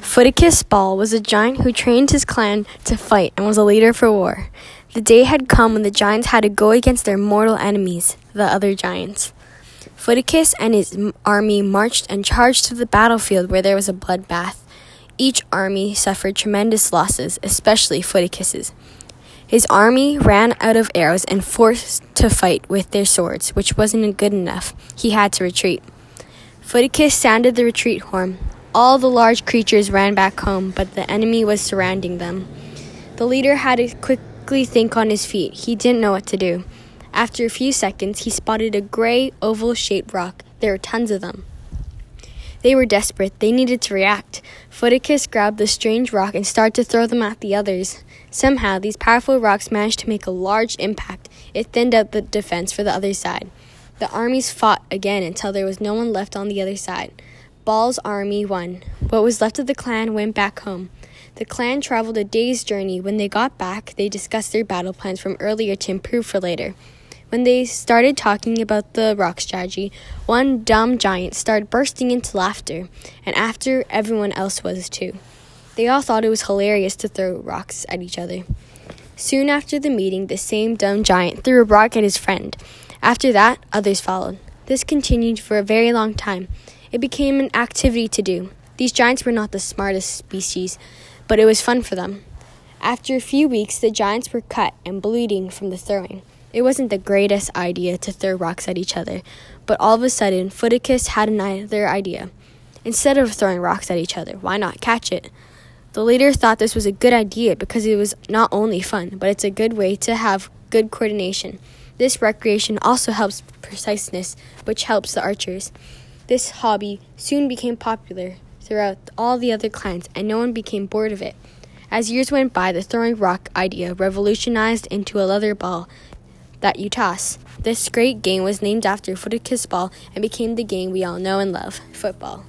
Footicus Ball was a giant who trained his clan to fight and was a leader for war. The day had come when the giants had to go against their mortal enemies, the other giants. Footicus and his army marched and charged to the battlefield where there was a bloodbath. Each army suffered tremendous losses, especially Footicus's. His army ran out of arrows and forced to fight with their swords, which wasn't good enough. He had to retreat. Footicus sounded the retreat horn. All the large creatures ran back home, but the enemy was surrounding them. The leader had to quickly think on his feet. He didn't know what to do. After a few seconds, he spotted a gray, oval shaped rock. There were tons of them. They were desperate. They needed to react. Footicus grabbed the strange rock and started to throw them at the others. Somehow, these powerful rocks managed to make a large impact. It thinned out the defense for the other side. The armies fought again until there was no one left on the other side. Ball's army won. What was left of the clan went back home. The clan traveled a day's journey. When they got back, they discussed their battle plans from earlier to improve for later. When they started talking about the rock strategy, one dumb giant started bursting into laughter, and after everyone else was too. They all thought it was hilarious to throw rocks at each other. Soon after the meeting, the same dumb giant threw a rock at his friend. After that, others followed. This continued for a very long time. It became an activity to do. These giants were not the smartest species, but it was fun for them. After a few weeks, the giants were cut and bleeding from the throwing. It wasn't the greatest idea to throw rocks at each other, but all of a sudden, Footicus had another idea. Instead of throwing rocks at each other, why not catch it? The leader thought this was a good idea because it was not only fun, but it's a good way to have good coordination. This recreation also helps preciseness, which helps the archers. This hobby soon became popular throughout all the other clans, and no one became bored of it. As years went by, the throwing rock idea revolutionized into a leather ball that you toss. This great game was named after Footicus Ball and became the game we all know and love football.